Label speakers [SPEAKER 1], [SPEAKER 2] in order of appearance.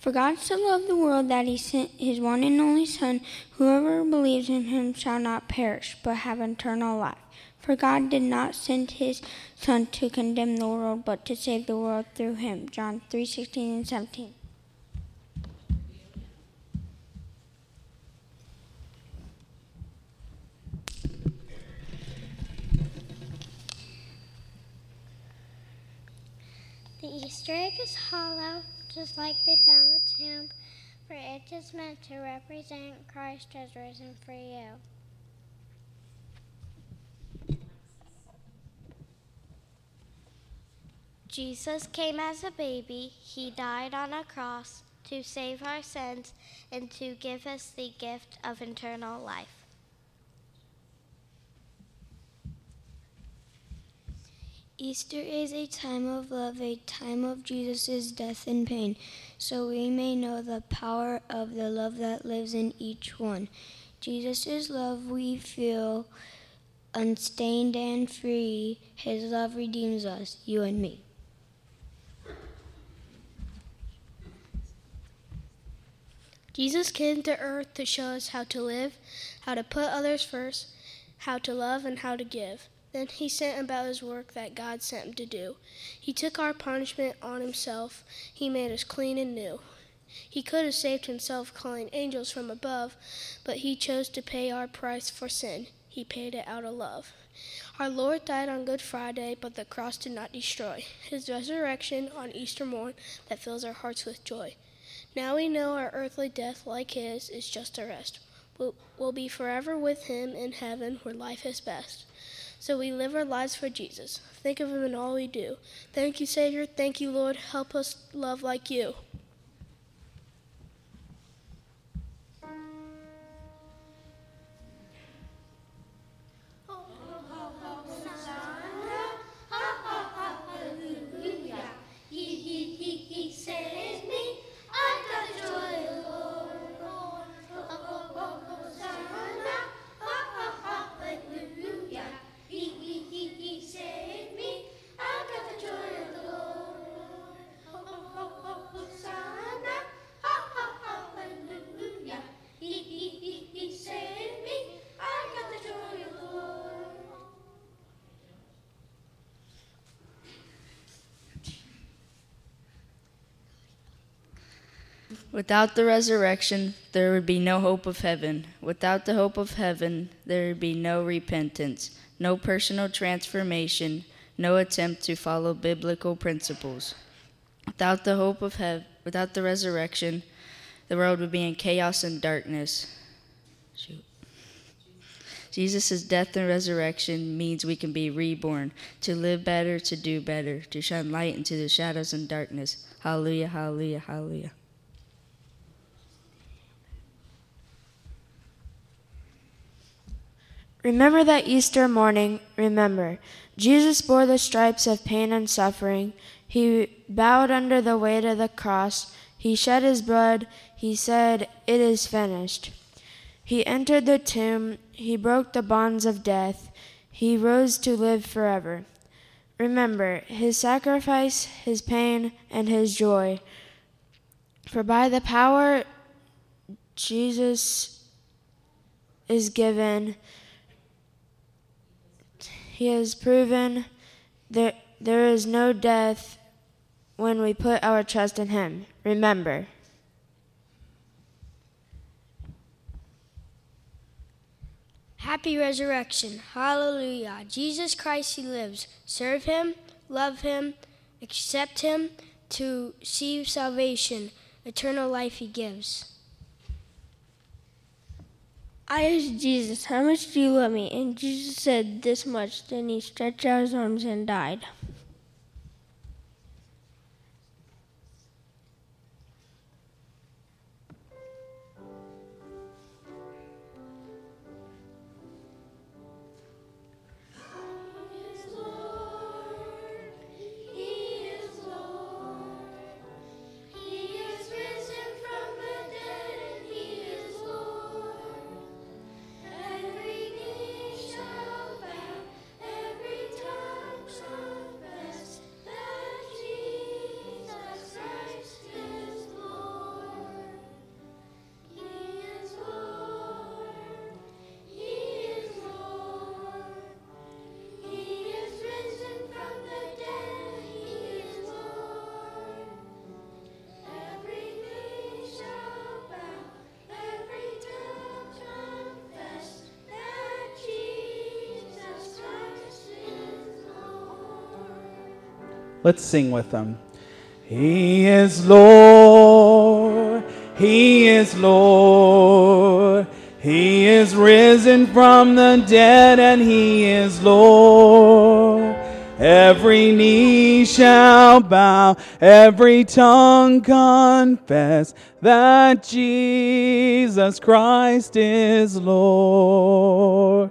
[SPEAKER 1] For God so loved the world that he sent his one and only Son. Whoever believes in him shall not perish, but have eternal life. For God did not send his Son to condemn the world, but to save the world through him. John 3 16 and 17.
[SPEAKER 2] The Easter egg is hollow, just like they found the tomb, for it is meant to represent Christ as risen for you. Jesus came as a baby. He died on a cross to save our sins and to give us the gift of eternal life.
[SPEAKER 1] Easter is a time of love, a time of Jesus' death and pain, so we may know the power of the love that lives in each one. Jesus' love we feel unstained and free. His love redeems us, you and me.
[SPEAKER 3] Jesus came to earth to show us how to live, how to put others first, how to love, and how to give. Then he sent about his work that God sent him to do. He took our punishment on himself. He made us clean and new. He could have saved himself calling angels from above, but he chose to pay our price for sin. He paid it out of love. Our Lord died on Good Friday, but the cross did not destroy. His resurrection on Easter morn that fills our hearts with joy. Now we know our earthly death, like his, is just a rest. We'll, we'll be forever with him in heaven where life is best. So we live our lives for Jesus. Think of him in all we do. Thank you, Savior. Thank you, Lord. Help us love like you.
[SPEAKER 4] Without the resurrection, there would be no hope of heaven. Without the hope of heaven, there would be no repentance, no personal transformation, no attempt to follow biblical principles. Without the hope of heaven, without the resurrection, the world would be in chaos and darkness. Shoot. Jesus' death and resurrection means we can be reborn, to live better, to do better, to shine light into the shadows and darkness. Hallelujah, hallelujah, hallelujah.
[SPEAKER 5] Remember that Easter morning, remember, Jesus bore the stripes of pain and suffering. He bowed under the weight of the cross. He shed his blood. He said, It is finished. He entered the tomb. He broke the bonds of death. He rose to live forever. Remember his sacrifice, his pain, and his joy. For by the power Jesus is given, he has proven that there is no death when we put our trust in Him. Remember.
[SPEAKER 6] Happy resurrection. Hallelujah. Jesus Christ, He lives. Serve Him, love Him, accept Him to receive salvation. Eternal life He gives.
[SPEAKER 1] I asked Jesus, How much do you love me? And Jesus said, This much. Then he stretched out his arms and died.
[SPEAKER 7] Let's sing with them. He is Lord. He is Lord. He is risen from the dead and he is Lord. Every knee shall bow, every tongue confess that Jesus Christ is Lord.